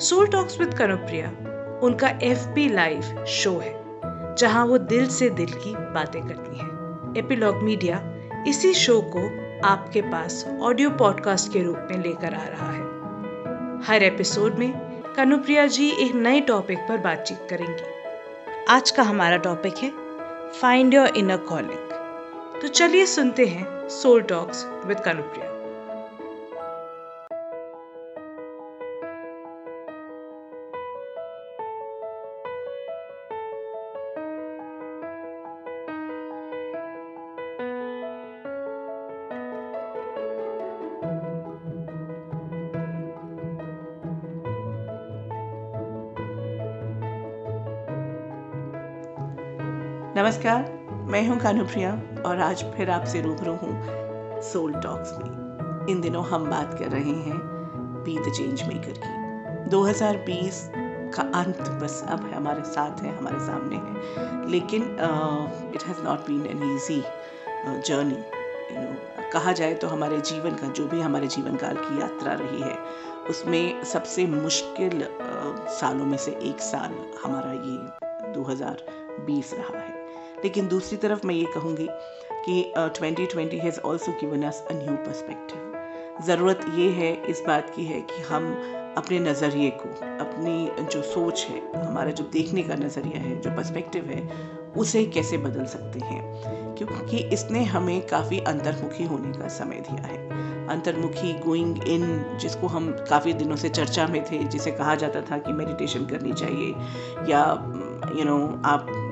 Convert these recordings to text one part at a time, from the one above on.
Soul talks with Kanupriya उनका F P live show है, जहाँ वो दिल से दिल की बातें करती हैं। एपिलॉग मीडिया इसी शो को आपके पास ऑडियो पॉडकास्ट के रूप में लेकर आ रहा है। हर एपिसोड में कनुप्रिया जी एक नए टॉपिक पर बातचीत करेंगी। आज का हमारा टॉपिक है फाइंड योर इनर कॉलिंग तो चलिए सुनते हैं सोल टॉक्स विद कनुप्रिया नमस्कार मैं हूँ कानुप्रिया और आज फिर आपसे रूबरू हूँ सोल टॉक्स में। इन दिनों हम बात कर रहे हैं बी द चेंज मेकर की। 2020 का अंत बस अब है हमारे साथ है हमारे सामने है। लेकिन it has not been an easy journey कहा जाए तो हमारे जीवन का जो भी हमारे जीवन काल की यात्रा रही है उसमें सबसे मुश्किल uh, सालों में से एक साल हमारा ये 2020 रहा है। लेकिन दूसरी तरफ़ मैं ये कहूँगी कि twenty twenty has also given us a new perspective ज़रूरत ये है इस बात की है कि हम अपने नज़रिए को अपनी जो सोच है हमारा जो देखने का नज़रिया है जो पर्सपेक्टिव है उसे कैसे बदल सकते हैं? क्योंकि इसने हमें काफ़ी अंतर्मुखी होने का समय दिया है। अंतर्मुखी गोइंग इन जिसको हम काफ़ी दिनों से चर्चा में थे जिसे कहा जाता था कि मेडिटेशन करनी चाहिए या यू you नो know, आप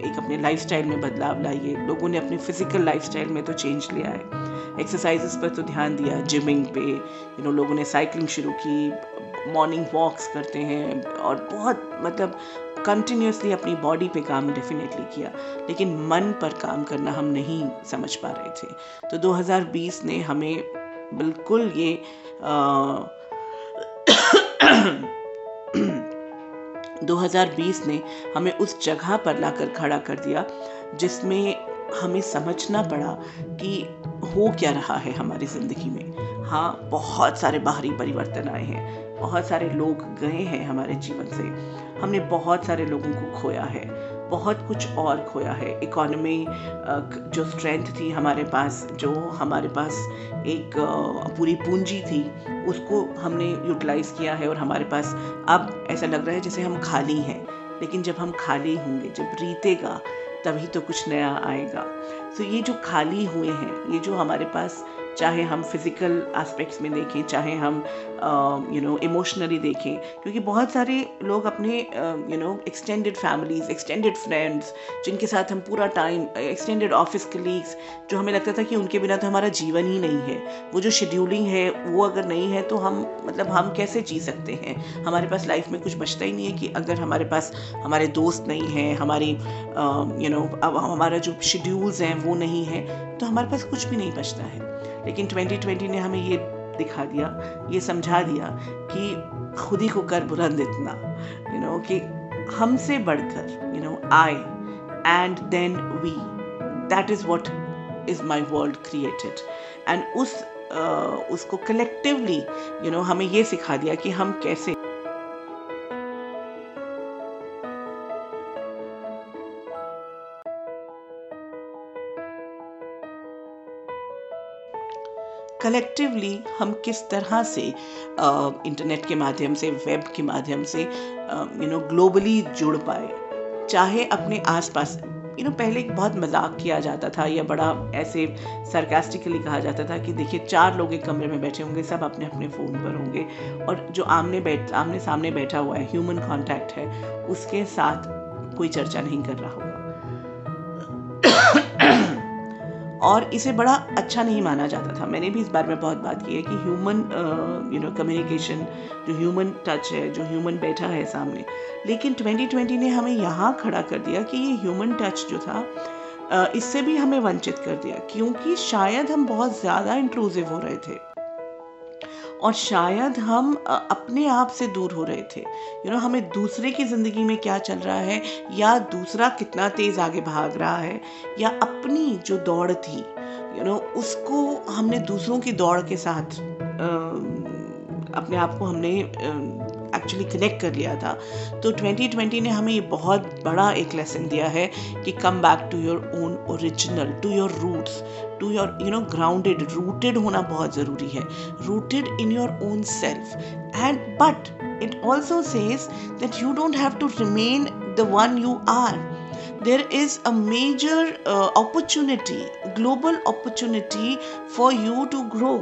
एक अपने लाइफस्टाइल में बदलाव लाइए। लोगों ने अपनी फ़िज़िकल लाइफस्टाइल में तो चेंज लिया है। एक्सरसाइजेस पर तो ध्यान दिया जिमिंग पे यू नो लोगों ने साइकिलिंग शुरू की मॉर्निंग वॉक्स करते हैं और बहुत मतलब कंटिन्यूसली अपनी बॉडी पे काम डेफिनेटली किया। लेकिन मन पर काम करना हम नहीं समझ पा रहे थे। तो 2020 ने हमें बिल्कुल ये आ, 2020 ने हमें उस जगह पर लाकर खड़ा कर दिया, जिसमें हमें समझना पड़ा कि हो क्या रहा है हमारी ज़िंदगी में। हाँ बहुत सारे बाहरी परिवर्तन आए हैं। बहुत सारे लोग गए हैं हमारे जीवन से। हमने बहुत सारे लोगों को खोया है। बहुत कुछ और खोया है। इकोनॉमी जो स्ट्रेंथ थी हमारे पास, जो हमारे पास एक पूरी पूंजी थी उसको हमने यूटिलाइज किया है और हमारे पास अब ऐसा लग रहा है जैसे हम खाली हैं। लेकिन जब हम खाली होंगे, जब रीतेगा, तभी तो कुछ नया आएगा। तो ये जो खाली हुए हैं, ये जो हमारे पास चाहे हम फ़िज़िकल एस्पेक्ट्स में देखें, चाहे हम यू नो इमोशनली देखें, क्योंकि बहुत सारे लोग अपने you know extended families extended friends जिनके साथ हम पूरा टाइम एक्सटेंडेड ऑफ़िस कलीग्स जो हमें लगता था कि उनके बिना तो हमारा जीवन ही नहीं है। वो जो शेड्यूलिंग है, वो अगर नहीं है तो हम मतलब हम कैसे जी सकते हैं? हमारे पास लाइफ में कुछ बचता ही नहीं है कि अगर हमारे पास हमारे दोस्त नहीं हैं, हमारी यू नो अब हमारा जो शेड्यूल्स हैं, वो नहीं है तो हमारे पास कुछ भी नहीं बचता है। लेकिन 2020 ने हमें ये दिखा दिया ये समझा दिया कि खुद ही को कर बुलंद इतना यू नो कि हमसे बढ़कर you know I and then we that is what is my world created and उस uh, उसको कलेक्टिवली यू नो हमें ये सिखा दिया कि हम कैसे कलेक्टिवली हम किस तरह से इंटरनेट के माध्यम से वेब के माध्यम से यू नो ग्लोबली जुड़ पाए। चाहे अपने आसपास यू नो पहले एक बहुत मज़ाक किया जाता था या बड़ा ऐसे सरकास्टिकली कहा जाता था कि देखिए, चार लोग एक कमरे में बैठे होंगे, सब अपने अपने फ़ोन पर होंगे और जो आमने बैठ, आमने सामने बैठा हुआ है ह्यूमन कॉन्टैक्ट है, उसके साथ कोई चर्चा नहीं कर रहा होगा। और इसे बड़ा अच्छा नहीं माना जाता था। मैंने भी इस बारे में बहुत बात की है कि ह्यूमन यू नो कम्युनिकेशन जो ह्यूमन टच है जो ह्यूमन बैठा है सामने। लेकिन 2020 ने हमें यहाँ खड़ा कर दिया कि ये ह्यूमन टच जो था uh, इससे भी हमें वंचित कर दिया क्योंकि शायद हम बहुत ज़्यादा इंक्लूसिव हो रहे थे। और शायद हम अपने आप से दूर हो रहे थे। यू नो हमें दूसरे की ज़िंदगी में क्या चल रहा है? या दूसरा कितना तेज़ आगे भाग रहा है? या अपनी जो दौड़ थी यू नो उसको हमने दूसरों की दौड़ के साथ अपने आप को हमने एक्चुअली कनेक्ट कर लिया था। तो 2020 ने हमें ये बहुत बड़ा एक लेसन दिया है कि come back to your own original to your roots to your you know grounded rooted होना बहुत ज़रूरी है। Rooted in your own self and but it also says that you don't have to remain the one you are there is a major uh, opportunity, global opportunity for you to grow.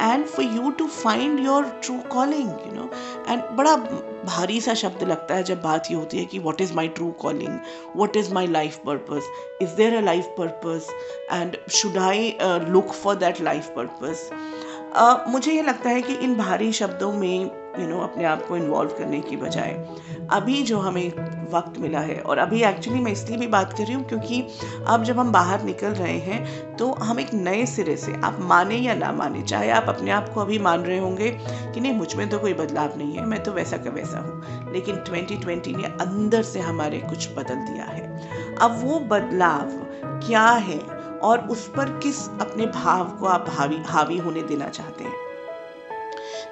And for you to find your true calling you know and बड़ा भारी सा शब्द लगता है जब बात ये होती है कि what is my true calling what is my life purpose is there a life purpose and should I look for that life purpose मुझे ये लगता है कि इन भारी शब्दों में यू नो अपने आप को इन्वॉल्व करने की बजाय। अभी जो हमें वक्त मिला है, और अभी एक्चुअली मैं इसलिए भी बात कर रही हूँ क्योंकि अब जब हम बाहर निकल रहे हैं तो हम एक नए सिरे से, आप माने या ना माने, चाहे आप अपने आप को अभी मान रहे होंगे कि नहीं, मुझमें तो कोई बदलाव नहीं है, मैं तो वैसा का वैसा हूँ। लेकिन 2020 ने अंदर से हमारे कुछ बदल दिया है। अब वो बदलाव क्या है, और उस पर किस अपने भाव को आप हावी हावी होने देना चाहते हैं?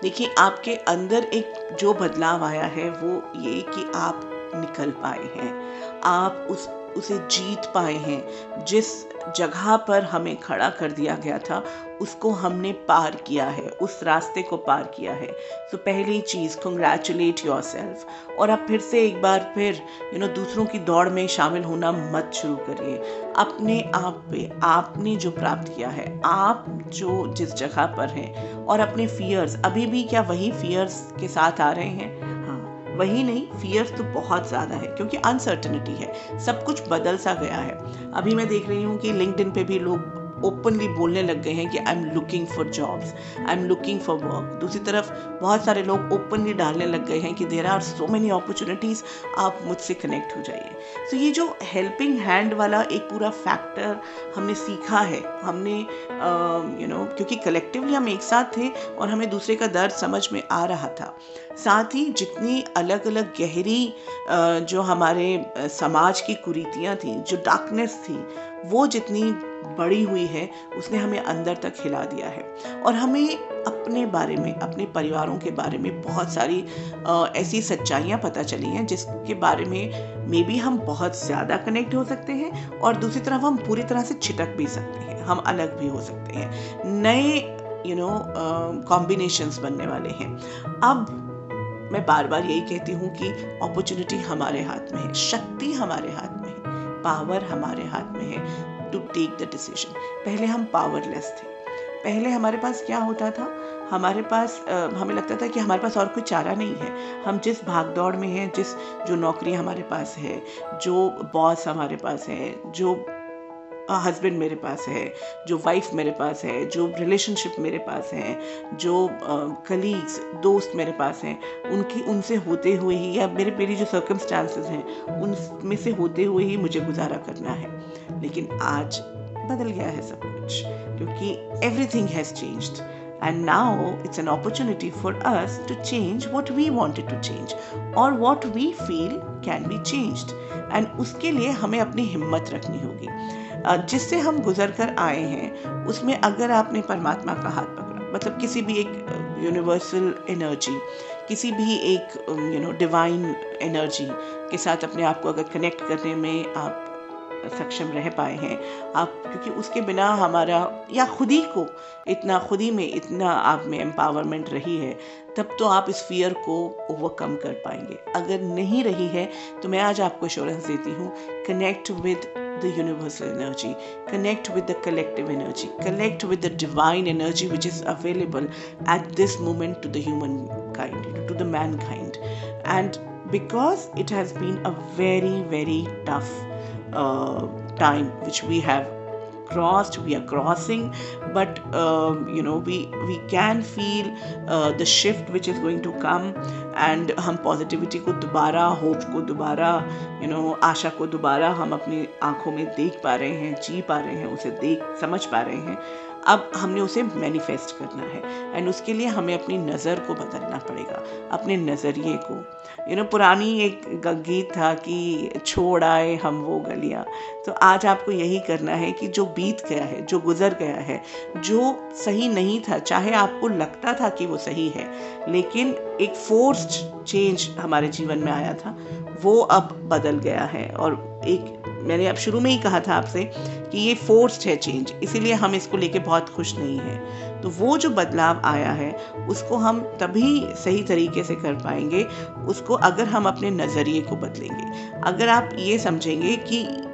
देखिए, आपके अंदर एक जो बदलाव आया है, वो ये कि आप निकल पाए हैं। आप उस उसे जीत पाए हैं। जिस जगह पर हमें खड़ा कर दिया गया था उसको हमने पार किया है उस रास्ते को पार किया है। तो पहली चीज़ कंग्रेचुलेट योर सेल्फ और आप फिर से एक बार फिर यू you नो know, दूसरों की दौड़ में शामिल होना मत शुरू करिए। अपने आप पे आपने जो प्राप्त किया है आप जो जिस जगह पर हैं और अपने फियर्स अभी भी क्या वही फियर्स के साथ आ रहे हैं? वही नहीं फियर तो बहुत ज़्यादा है, क्योंकि अनसर्टनिटी है, सब कुछ बदल सा गया है। अभी मैं देख रही हूँ कि लिंकड पे भी लोग ओपनली बोलने लग गए हैं कि I am looking for jobs I am looking for work दूसरी तरफ़ बहुत सारे लोग ओपनली डालने लग गए हैं कि there are so many opportunities आप मुझसे कनेक्ट हो जाइए. तो so ये जो हेल्पिंग हैंड वाला एक पूरा फैक्टर हमने सीखा है हमने you uh, no you know, क्योंकि कलेक्टिवली हम एक साथ थे और हमें दूसरे का दर्द समझ में आ रहा था. साथ ही जितनी अलग अलग गहरी जो हमारे समाज की कुरीतियाँ थी जो डार्कनेस थी वो जितनी बड़ी हुई है उसने हमें अंदर तक हिला दिया है। और हमें अपने बारे में अपने परिवारों के बारे में बहुत सारी आ, ऐसी सच्चाइयाँ पता चली हैं जिसके बारे में मे बी हम बहुत ज़्यादा कनेक्ट हो सकते हैं और दूसरी तरफ़ हम पूरी तरह से छिटक भी सकते हैं हम अलग भी हो सकते हैं। नए यू नो कॉम्बिनेशंस बनने वाले हैं। अब मैं बार बार यही कहती हूँ कि अपॉर्चुनिटी हमारे हाथ में है शक्ति हमारे हाथ में है पावर हमारे हाथ में है। टू टेक द डिसीज़न पहले हम पावरलेस थे। पहले हमारे पास क्या होता था? हमारे पास आ, हमें लगता था कि हमारे पास और कोई चारा नहीं है। हम जिस भाग दौड़ में हैं जिस जो नौकरी हमारे पास है जो बॉस हमारे पास है जो हस्बैंड मेरे पास है, जो वाइफ मेरे पास है, जो रिलेशनशिप मेरे पास है, जो कलीग्स दोस्त मेरे पास हैं, उनकी, उनसे होते हुए ही या मेरे, मेरी जो सर्कमस्टांसेस हैं, उनमें से होते हुए ही मुझे गुजारा करना है। लेकिन आज बदल गया है सब कुछ, क्योंकि everything has changed and now it's an opportunity for us to change what we wanted to change or what we feel can be changed and उसके लिए हमें अपनी हिम्मत रखनी होगी। जिससे हम गुजर कर आए हैं, उसमें अगर आपने परमात्मा का हाथ पकड़ा मतलब किसी भी एक यूनिवर्सल एनर्जी किसी भी एक यू नो डिवाइन एनर्जी के साथ अपने आप को अगर कनेक्ट करने में आप सक्षम रह पाए हैं, आप, क्योंकि उसके बिना हमारा, या खुद ही को इतना, खुद ही में इतना आप में एम्पावरमेंट रही है, तब तो आप इस फियर को ओवरकम कर पाएँगे। अगर नहीं रही है तो मैं आज आपको एश्योरेंस देती हूँ connect with the universal energy, connect with the collective energy, connect with the divine energy which is available at this moment to the humankind, to the mankind. And because it has been a very, very tough uh, time which we have crossed we are crossing but uh, you know we we can feel uh, the shift which is going to come and हम positivity को दोबारा hope को दोबारा you know आशा को दोबारा हम अपनी आँखों में देख पा रहे हैं जी पा रहे हैं उसे देख समझ पा रहे हैं। अब हमने उसे मैनिफेस्ट करना है एंड उसके लिए हमें अपनी नज़र को बदलना पड़ेगा अपने नज़रिए को। यू you नो know, पुरानी एक गीत था कि छोड़ आए हम वो गलियाँ तो आज आपको यही करना है कि जो बीत गया है, जो गुजर गया है, जो सही नहीं था, चाहे आपको लगता था कि वो सही है, लेकिन एक फोर्स्ड चेंज हमारे जीवन में आया था, वो अब बदल गया है। और एक, मैंने अब शुरू में ही कहा था आपसे कि ये फोर्स्ड है चेंज इसीलिए हम इसको लेके बहुत खुश नहीं हैं। तो वो जो बदलाव आया है, उसको हम तभी सही तरीके से कर पाएँगे, उसको अगर हम अपने नज़रिए को बदलेंगे। अगर आप ये समझेंगे कि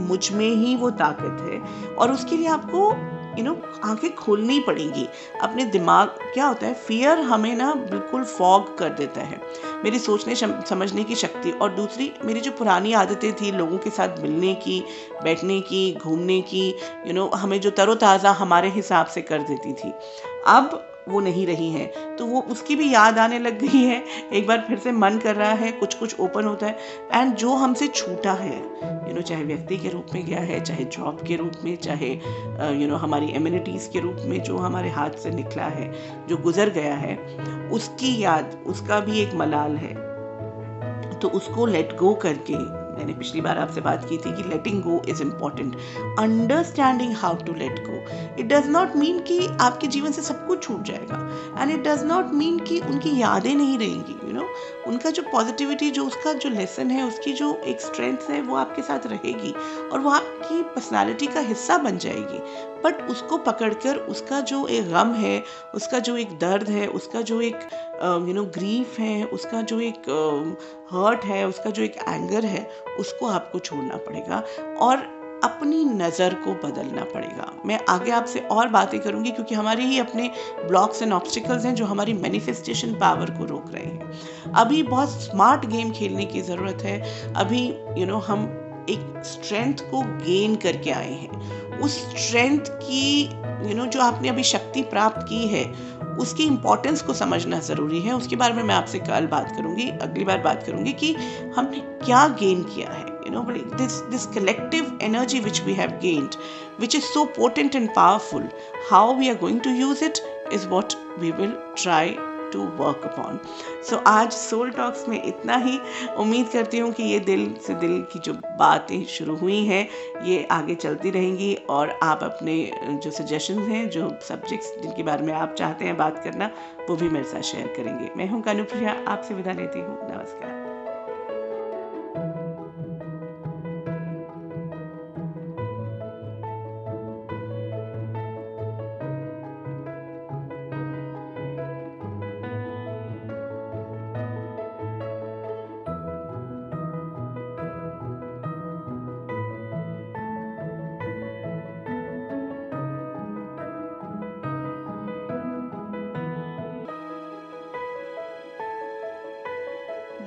मुझमें ही वो ताकत है और उसके लिए आपको यू नो आँखें खोलनी पड़ेंगी। अपने दिमाग क्या होता है फियर हमें ना बिल्कुल फॉग कर देता है। मेरी सोचने समझने की शक्ति और दूसरी मेरी जो पुरानी आदतें थी लोगों के साथ मिलने की बैठने की घूमने की यू you नो know, हमें जो तरोताज़ा हमारे हिसाब से कर देती थी। अब वो नहीं रही हैं। तो वो उसकी भी याद आने लग गई है। एक बार फिर से मन कर रहा है कुछ कुछ ओपन होता है। एंड जो हमसे छूटा है यू नो चाहे व्यक्ति के रूप में गया है, चाहे जॉब के रूप में, चाहे यू नो हमारी एम्यूनिटीज़ के रूप में जो हमारे हाथ से निकला है, जो गुजर गया है, उसकी याद, उसका भी एक मलाल है। तो उसको लेट गो करके मैंने पिछली बार आपसे बात की थी कि letting go is important understanding how to let go it does not mean कि आपके जीवन से सब कुछ छूट जाएगा. And it does not mean कि उनकी यादें नहीं रहेंगी यू you नो know? उनका जो पॉजिटिविटी जो उसका जो लेसन है उसकी जो एक स्ट्रेंथ है वो आपके साथ रहेगी और वो आपकी पर्सनैलिटी का हिस्सा बन जाएगी. बट उसको पकड़कर उसका जो एक गम है उसका जो एक दर्द है उसका जो एक यू नो ग्रीफ है उसका जो एक हर्ट uh, है उसका जो एक एंगर है उसको आपको छोड़ना पड़ेगा और अपनी नज़र को बदलना पड़ेगा। मैं आगे आपसे और बातें करूँगी क्योंकि हमारे ही अपने ब्लॉक्स एंड ऑब्स्टिकल्स हैं जो हमारी मैनिफेस्टेशन पावर को रोक रहे हैं। अभी बहुत स्मार्ट गेम खेलने की ज़रूरत है। अभी यू you नो know, हम एक स्ट्रेंथ को गेन करके आए हैं। उस स्ट्रेंथ की यू you नो know, जो आपने अभी शक्ति प्राप्त की है उसकी इम्पोर्टेंस को समझना ज़रूरी है। उसके बारे में मैं आपसे कल बात करूँगी अगली बार बात करूँगी कि हमने क्या गेन किया है यू नो बड़ी this this collective energy which we have gained which is so important and powerful how we are going to use it is what we will try to work upon so आज soul talks में इतना ही उम्मीद करती हूँ कि ये दिल से दिल की जो बातें शुरू हुई हैं, ये आगे चलती रहेंगी और आप अपने जो सजेशन हैं, जो सब्जेक्ट्स जिनके बारे में आप चाहते हैं बात करना, वो भी मेरे साथ शेयर करेंगे। मैं हूँ कानुप्रिया आपसे विदा लेती हूँ। नमस्कार।